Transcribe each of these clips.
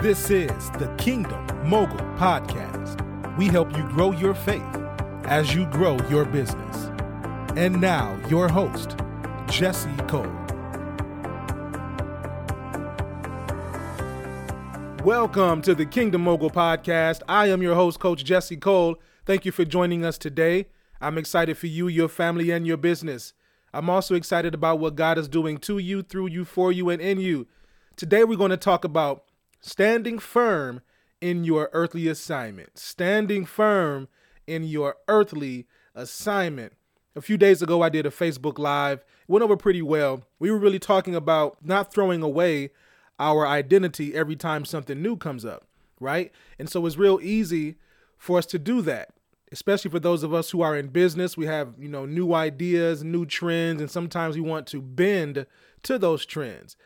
This is the Kingdom Mogul Podcast. We help you grow your faith as you grow your business. And now, your host, Jesse Cole. Welcome to the Kingdom Mogul Podcast. I am your host, Coach Jesse Cole. Thank you for joining us today. I'm excited for you, your family, and your business. I'm also excited about what God is doing to you, through you, for you, and in you. Today, we're going to talk about standing firm in your earthly assignment. Standing firm in your earthly assignment. A few days ago, I did a Facebook Live. It went over pretty well. We were really talking about not throwing away our identity every time something new comes up, right? And so it's real easy for us to do that especially for those of us who are in business we have you know new ideas new trends and sometimes we want to bend to those trends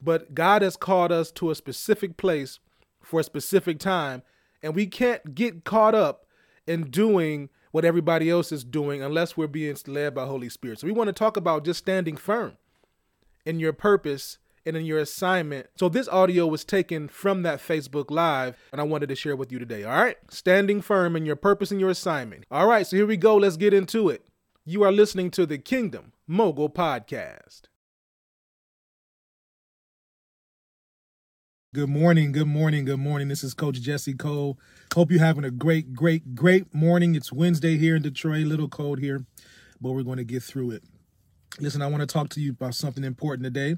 but god has called us to a specific place for a specific time and we can't get caught up in doing what everybody else is doing unless we're being led by holy spirit so we want to talk about just standing firm in your purpose and in your assignment. So this audio was taken from that Facebook Live, and I wanted to share with you today. All right? Standing firm in your purpose and your assignment. All right, so here we go. Let's get into it. You are listening to the Kingdom Mogul Podcast. Good morning, good morning, good morning. This is Coach Jesse Cole. Hope you're having a great, great, great morning. It's Wednesday here in Detroit, little cold here, but we're going to get through it. Listen, I want to talk to you about something important today.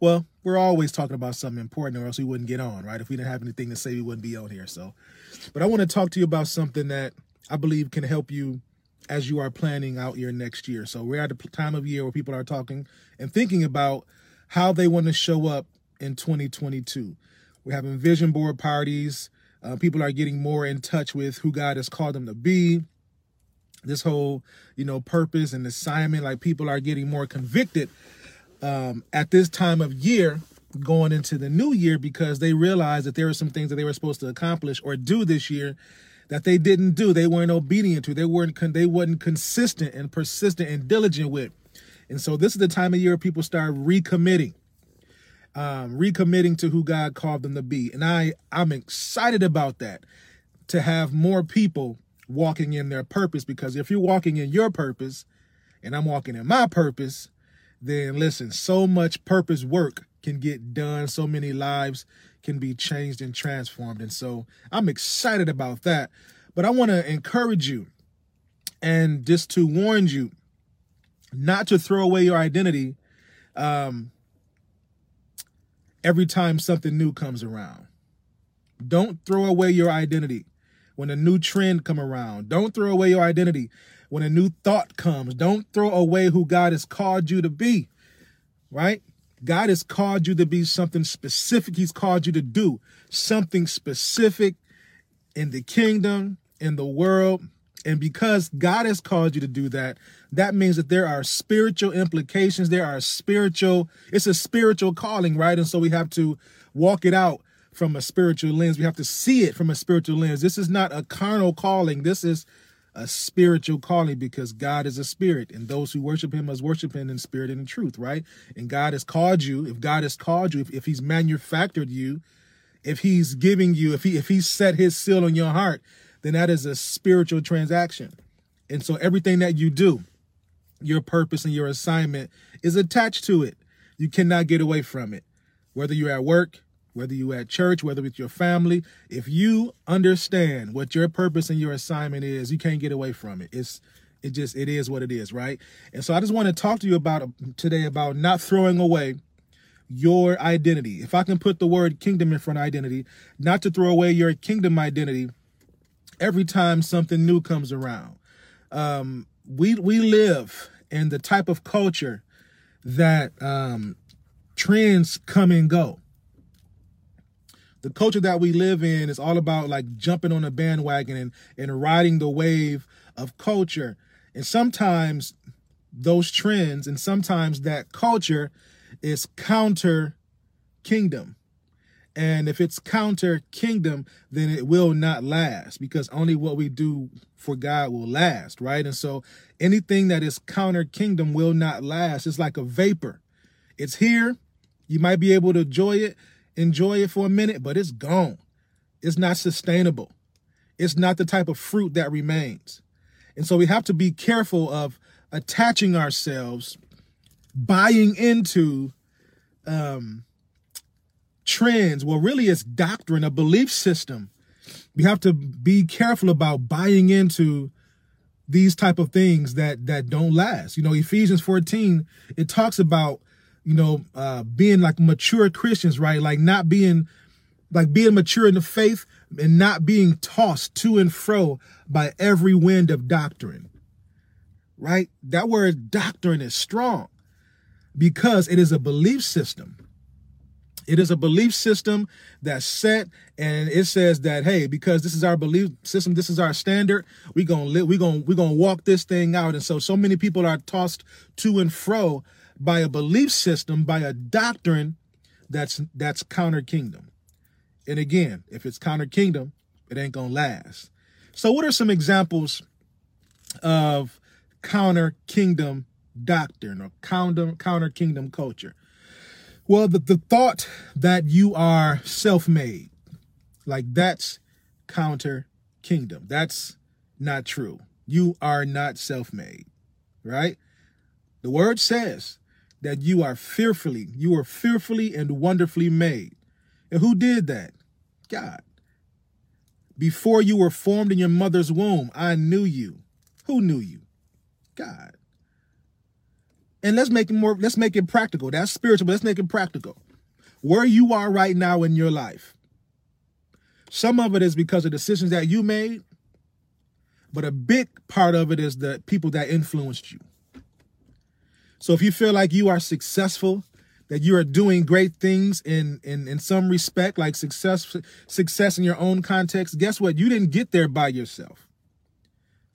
Well, we're always talking about something important, or else we wouldn't get on, right? If we didn't have anything to say, we wouldn't be on here. So, but I want to talk to you about something that I believe can help you as you are planning out your next year. So, we're at a time of year where people are talking and thinking about how they want to show up in 2022. We're having vision board parties. Uh, people are getting more in touch with who God has called them to be. This whole, you know, purpose and assignment, like people are getting more convicted um, at this time of year going into the new year because they realized that there were some things that they were supposed to accomplish or do this year that they didn't do. They weren't obedient to. They weren't they wasn't consistent and persistent and diligent with. And so this is the time of year people start recommitting, um, recommitting to who God called them to be. And I I'm excited about that to have more people walking in their purpose because if you're walking in your purpose and I'm walking in my purpose, then listen, so much purpose work can get done, so many lives can be changed and transformed. And so I'm excited about that. But I want to encourage you and just to warn you not to throw away your identity um, every time something new comes around. Don't throw away your identity when a new trend come around. Don't throw away your identity when a new thought comes. Don't throw away who God has called you to be, right? God has called you to be something specific. He's called you to do something specific in the kingdom, in the world. And because God has called you to do that, that means that there are spiritual implications. There are spiritual, it's a spiritual calling, right? And so we have to walk it out from a spiritual lens. We have to see it from a spiritual lens. This is not a carnal calling. This is a spiritual calling because God is a spirit and those who worship him must worship him in spirit and in truth, right? And God has called you, if God has called you, if, if he's manufactured you, if he's giving you, if he if he set his seal on your heart, then that is a spiritual transaction. And so everything that you do, your purpose and your assignment is attached to it. You cannot get away from it. Whether you're at work, whether you are at church, whether with your family, if you understand what your purpose and your assignment is, you can't get away from it. It's it just it is what it is, right? And so I just want to talk to you about today about not throwing away your identity. If I can put the word kingdom in front of identity, not to throw away your kingdom identity every time something new comes around. Um, we we live in the type of culture that um, trends come and go the culture that we live in is all about like jumping on a bandwagon and, and riding the wave of culture. And sometimes those trends and sometimes that culture is counter kingdom. And if it's counter kingdom, then it will not last because only what we do for God will last, right? And so anything that is counter kingdom will not last. It's like a vapor. It's here. You might be able to enjoy it enjoy it for a minute, but it's gone. It's not sustainable. It's not the type of fruit that remains. And so we have to be careful of attaching ourselves, buying into um, trends. Well, really, it's doctrine, a belief system. We have to be careful about buying into these type of things that that don't last. You know, Ephesians 14, it talks about, you know, uh, being like mature Christians, right? Like not being like being mature in the faith and not being tossed to and fro by every wind of doctrine. Right? That word doctrine is strong because it is a belief system. It is a belief system that's set, and it says that hey, because this is our belief system, this is our standard. We gonna live. We gonna we gonna walk this thing out. And so, so many people are tossed to and fro by a belief system, by a doctrine that's that's counter kingdom. And again, if it's counter kingdom, it ain't gonna last. So, what are some examples of counter kingdom doctrine or counter counter kingdom culture? Well, the, the thought that you are self-made, like that's counter kingdom. That's not true. You are not self-made, right? The word says that you are fearfully, you are fearfully and wonderfully made. And who did that? God. Before you were formed in your mother's womb, I knew you. Who knew you? God. And let's make it more, let's make it practical. That's spiritual, but let's make it practical. Where you are right now in your life, some of it is because of decisions that you made, but a big part of it is the people that influenced you. So if you feel like you are successful that you are doing great things in in in some respect like success success in your own context guess what you didn't get there by yourself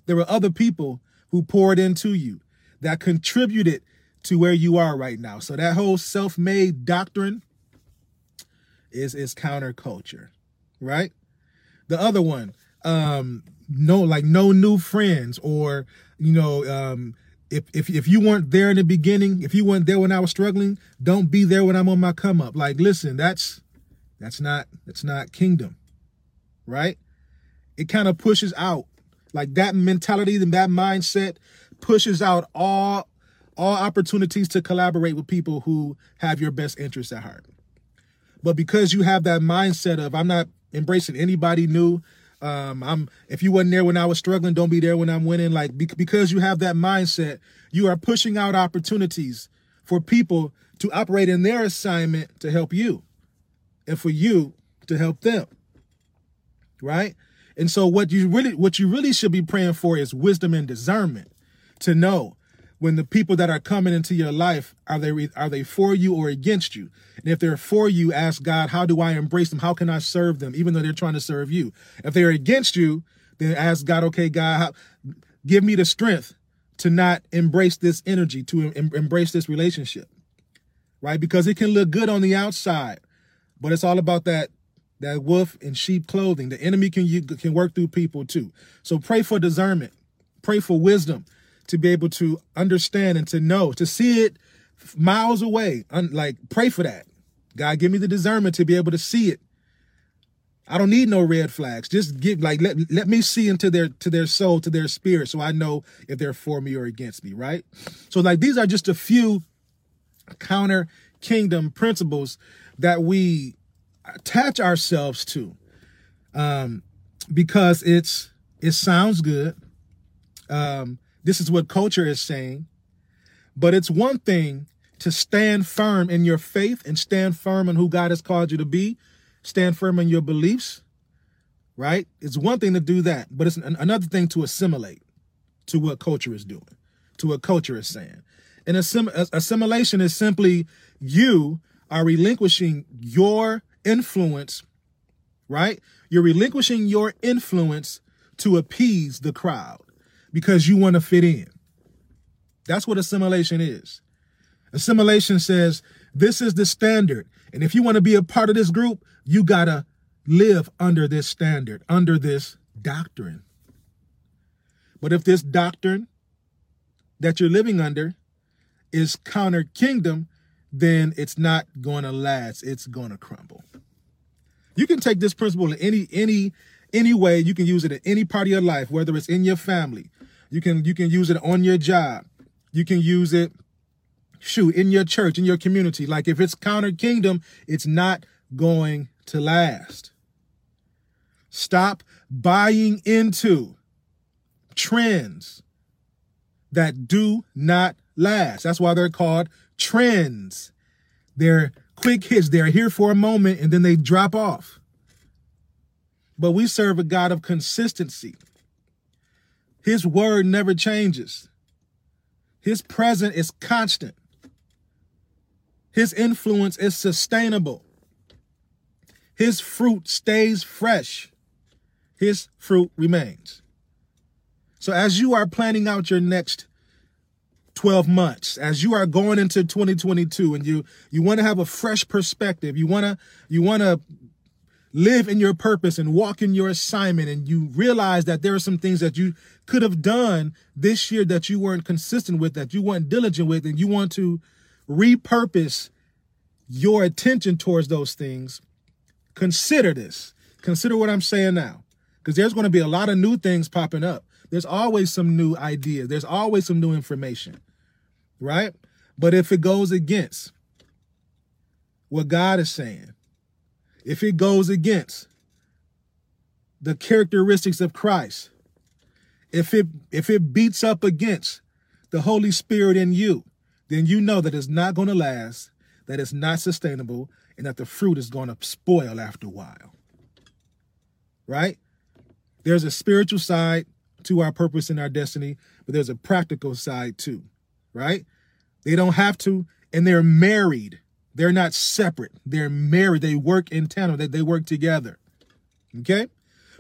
there were other people who poured into you that contributed to where you are right now so that whole self-made doctrine is is counterculture right the other one um no like no new friends or you know um if, if if you weren't there in the beginning, if you weren't there when I was struggling, don't be there when I'm on my come up. Like, listen, that's that's not that's not kingdom, right? It kind of pushes out like that mentality and that mindset pushes out all all opportunities to collaborate with people who have your best interests at heart. But because you have that mindset of I'm not embracing anybody new, um, I'm if you wasn't there when I was struggling, don't be there when I'm winning. Like be, because you have that mindset, you are pushing out opportunities for people to operate in their assignment to help you, and for you to help them. Right? And so what you really what you really should be praying for is wisdom and discernment to know when the people that are coming into your life are they are they for you or against you? And if they're for you ask god how do i embrace them? How can i serve them even though they're trying to serve you? If they're against you then ask god okay god how, give me the strength to not embrace this energy to em- embrace this relationship right? Because it can look good on the outside but it's all about that that wolf in sheep clothing. The enemy can you can work through people too. So pray for discernment. Pray for wisdom to be able to understand and to know, to see it miles away. Un- like, pray for that. God, give me the discernment to be able to see it. I don't need no red flags. Just give like let let me see into their to their soul, to their spirit, so I know if they're for me or against me, right? So like these are just a few counter kingdom principles that we attach ourselves to. Um because it's it sounds good. Um this is what culture is saying. But it's one thing to stand firm in your faith and stand firm in who God has called you to be, stand firm in your beliefs, right? It's one thing to do that, but it's another thing to assimilate to what culture is doing, to what culture is saying. And assim- assimilation is simply you are relinquishing your influence, right? You're relinquishing your influence to appease the crowd because you want to fit in. That's what assimilation is. Assimilation says this is the standard. And if you want to be a part of this group, you got to live under this standard, under this doctrine. But if this doctrine that you're living under is counter kingdom, then it's not going to last. It's going to crumble. You can take this principle in any any any way. You can use it in any part of your life, whether it's in your family. You can you can use it on your job. You can use it shoot in your church, in your community. Like if it's counter kingdom, it's not going to last. Stop buying into trends that do not last. That's why they're called trends. They're quick hits. They're here for a moment and then they drop off. But we serve a God of consistency. His word never changes. His presence is constant. His influence is sustainable. His fruit stays fresh. His fruit remains. So as you are planning out your next 12 months as you are going into 2022 and you you want to have a fresh perspective you want to you want to live in your purpose and walk in your assignment and you realize that there are some things that you could have done this year that you weren't consistent with that you weren't diligent with and you want to repurpose your attention towards those things consider this. Consider what i'm saying now because there's going to be a lot of new things popping up. There's always some new ideas. There's always some new information right? But if it goes against what God is saying, if it goes against the characteristics of Christ, if it if it beats up against the Holy Spirit in you, then you know that it's not going to last, that it's not sustainable, and that the fruit is going to spoil after a while. Right? There's a spiritual side to our purpose and our destiny, but there's a practical side too right? They don't have to, and they're married. They're not separate. They're married. They work in tandem. They, they work together. Okay?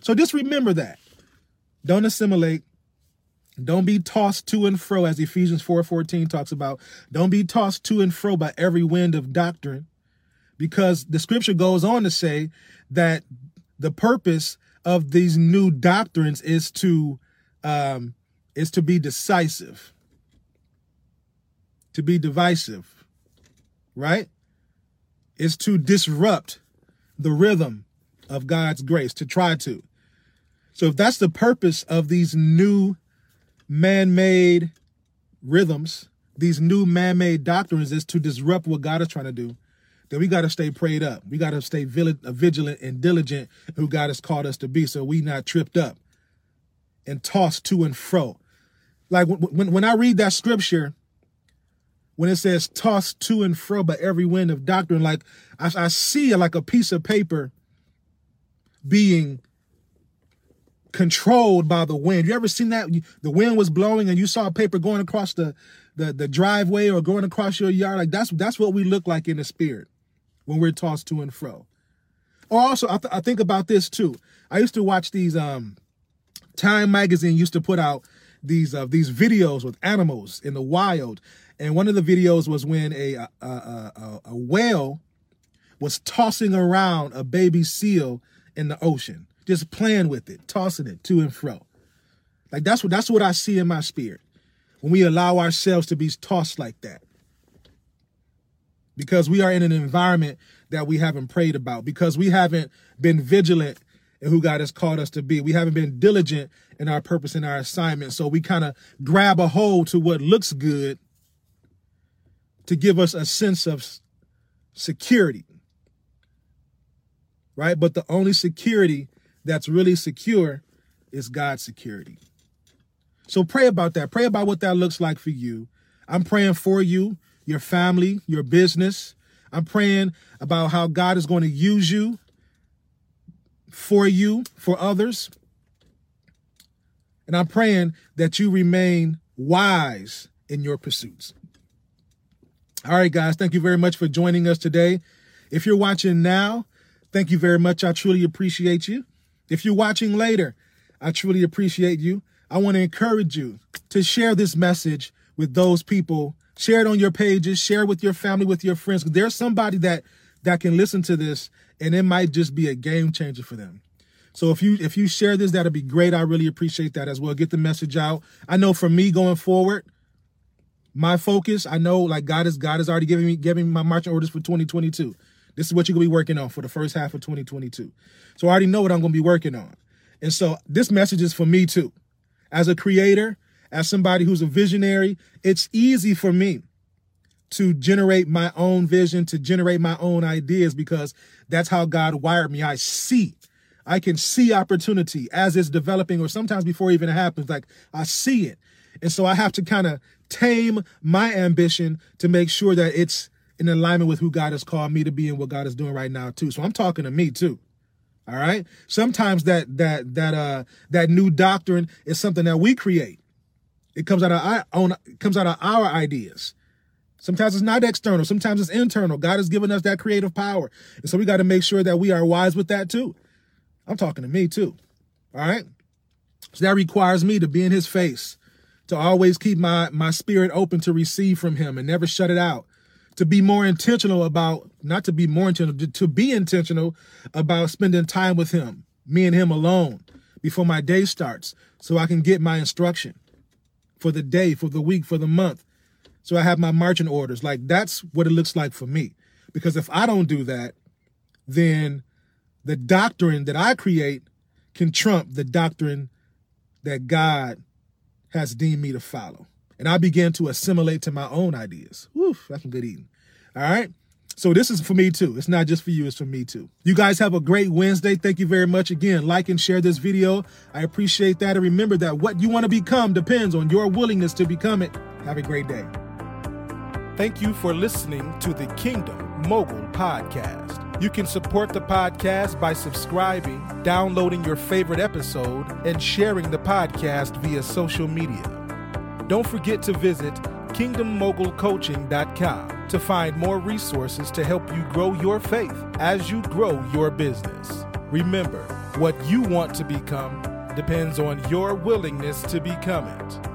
So just remember that. Don't assimilate. Don't be tossed to and fro, as Ephesians 4:14 talks about. Don't be tossed to and fro by every wind of doctrine, because the scripture goes on to say that the purpose of these new doctrines is to um, is to be decisive to be divisive, right? Is to disrupt the rhythm of God's grace, to try to. So if that's the purpose of these new man-made rhythms, these new man-made doctrines is to disrupt what God is trying to do, then we got to stay prayed up. We got to stay uh, vigilant and diligent who God has called us to be so we not tripped up and tossed to and fro. Like when, when I read that scripture, when it says tossed to and fro by every wind of doctrine, like I, I see like a piece of paper being controlled by the wind. You ever seen that? The wind was blowing and you saw a paper going across the, the, the driveway or going across your yard. Like that's, that's what we look like in the spirit when we're tossed to and fro. Or also, I, th- I think about this too. I used to watch these, um, Time magazine used to put out these, uh, these videos with animals in the wild and one of the videos was when a a, a, a, whale was tossing around a baby seal in the ocean, just playing with it, tossing it to and fro. Like that's what that's what I see in my spirit when we allow ourselves to be tossed like that. Because we are in an environment that we haven't prayed about, because we haven't been vigilant in who God has called us to be. We haven't been diligent in our purpose and our assignment. So we kind of grab a hold to what looks good to give us a sense of security. Right? But the only security that's really secure is God's security. So pray about that. Pray about what that looks like for you. I'm praying for you, your family, your business. I'm praying about how God is going to use you for you, for others. And I'm praying that you remain wise in your pursuits. All right, guys, thank you very much for joining us today. If you're watching now, thank you very much. I truly appreciate you. If you're watching later, I truly appreciate you. I want to encourage you to share this message with those people. Share it on your pages, share it with your family, with your friends. There's somebody that that can listen to this and it might just be a game changer for them. So if you if you share this, that'll be great. I really appreciate that as well. Get the message out. I know for me going forward, my focus, I know like God is God has already given me giving my marching orders for 2022. This is what you're gonna be working on for the first half of 2022. So I already know what I'm gonna be working on. And so this message is for me too. As a creator, as somebody who's a visionary, it's easy for me to generate my own vision, to generate my own ideas, because that's how God wired me. I see. I can see opportunity as it's developing, or sometimes before it even happens. Like I see it. And so I have to kind of tame my ambition to make sure that it's in alignment with who God has called me to be and what God is doing right now too. So I'm talking to me too. All right. Sometimes that that that uh that new doctrine is something that we create. It comes out of our own comes out of our ideas. Sometimes it's not external, sometimes it's internal. God has given us that creative power. And so we got to make sure that we are wise with that too. I'm talking to me too. All right? So that requires me to be in his face, to always keep my my spirit open to receive from him and never shut it out. To be more intentional about, not to be more intentional, to be intentional about spending time with him, me and him alone before my day starts, so I can get my instruction for the day, for the week, for the month. So I have my marching orders. Like that's what it looks like for me. Because if I don't do that, then the doctrine that I create can trump the doctrine that God has deemed me to follow. And I began to assimilate to my own ideas. Woo, that's some good eating. All right. So this is for me too. It's not just for you, it's for me too. You guys have a great Wednesday. Thank you very much again. Like and share this video. I appreciate that. And remember that what you want to become depends on your willingness to become it. Have a great day. Thank you for listening to the Kingdom Mogul Podcast. You can support the podcast by subscribing, downloading your favorite episode, and sharing the podcast via social media. Don't forget to visit kingdommogulcoaching.com to find more resources to help you grow your faith as you grow your business. Remember, what you want to become depends on your willingness to become it.